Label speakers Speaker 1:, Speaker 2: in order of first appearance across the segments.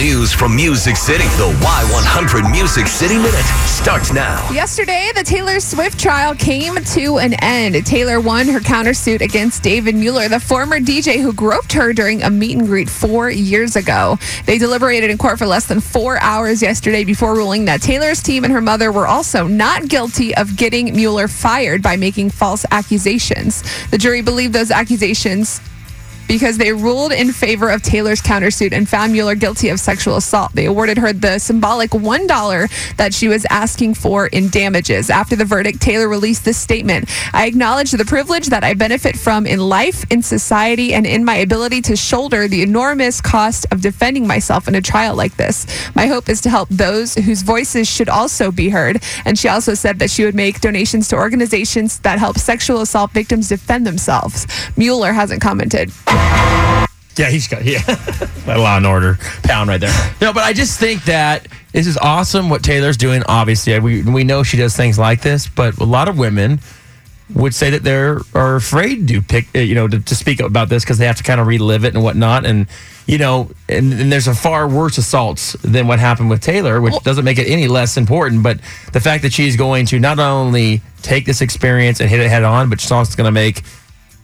Speaker 1: news from Music City. The Y100 Music City Minute starts now.
Speaker 2: Yesterday, the Taylor Swift trial came to an end. Taylor won her countersuit against David Mueller, the former DJ who groped her during a meet and greet four years ago. They deliberated in court for less than four hours yesterday before ruling that Taylor's team and her mother were also not guilty of getting Mueller fired by making false accusations. The jury believed those accusations because they ruled in favor of Taylor's countersuit and found Mueller guilty of sexual assault. They awarded her the symbolic $1 that she was asking for in damages. After the verdict, Taylor released this statement I acknowledge the privilege that I benefit from in life, in society, and in my ability to shoulder the enormous cost of defending myself in a trial like this. My hope is to help those whose voices should also be heard. And she also said that she would make donations to organizations that help sexual assault victims defend themselves. Mueller hasn't commented.
Speaker 3: Yeah, he's got yeah, a law and order pound right there. No, but I just think that this is awesome what Taylor's doing. Obviously, we we know she does things like this, but a lot of women would say that they're are afraid to pick, uh, you know, to, to speak about this because they have to kind of relive it and whatnot. And you know, and, and, there's a far worse assaults than what happened with Taylor, which well, doesn't make it any less important. But the fact that she's going to not only take this experience and hit it head on, but she's also going to make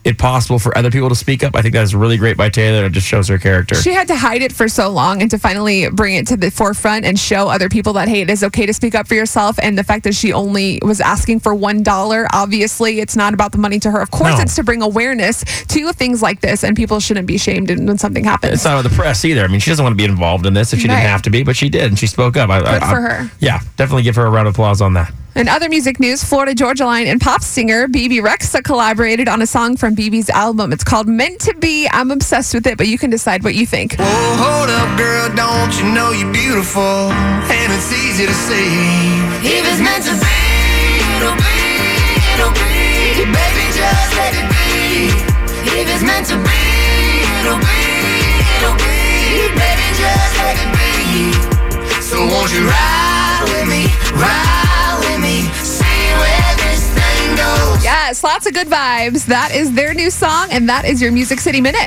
Speaker 3: it possible for other people to speak up. I think that's really great by Taylor. It just shows her character.
Speaker 2: She had to hide it for so long and to finally bring it to the forefront and show other people that, hey, it is okay to speak up for yourself. And the fact that she only was asking for $1, obviously, it's not about the money to her. Of course, no. it's to bring awareness to things like this, and people shouldn't be shamed when something happens.
Speaker 3: It's not with the press either. I mean, she doesn't want to be involved in this if she right. didn't have to be, but she did, and she spoke up.
Speaker 2: I, Good I, for her.
Speaker 3: Yeah, definitely give her a round of applause on that.
Speaker 2: In other music news, Florida Georgia Line and pop singer Bebe Rexha collaborated on a song from Bebe's album. It's called Meant to Be. I'm obsessed with it, but you can decide what you think.
Speaker 4: Whoa, hold up, girl, don't you know you're beautiful? And it's easy to see. If it's meant to be, it'll be, it'll be. Baby, just let it be. If it's meant to be, it'll be, it'll be. Baby, just let it be. So won't you ride
Speaker 2: Lots of good vibes. That is their new song, and that is your Music City Minute.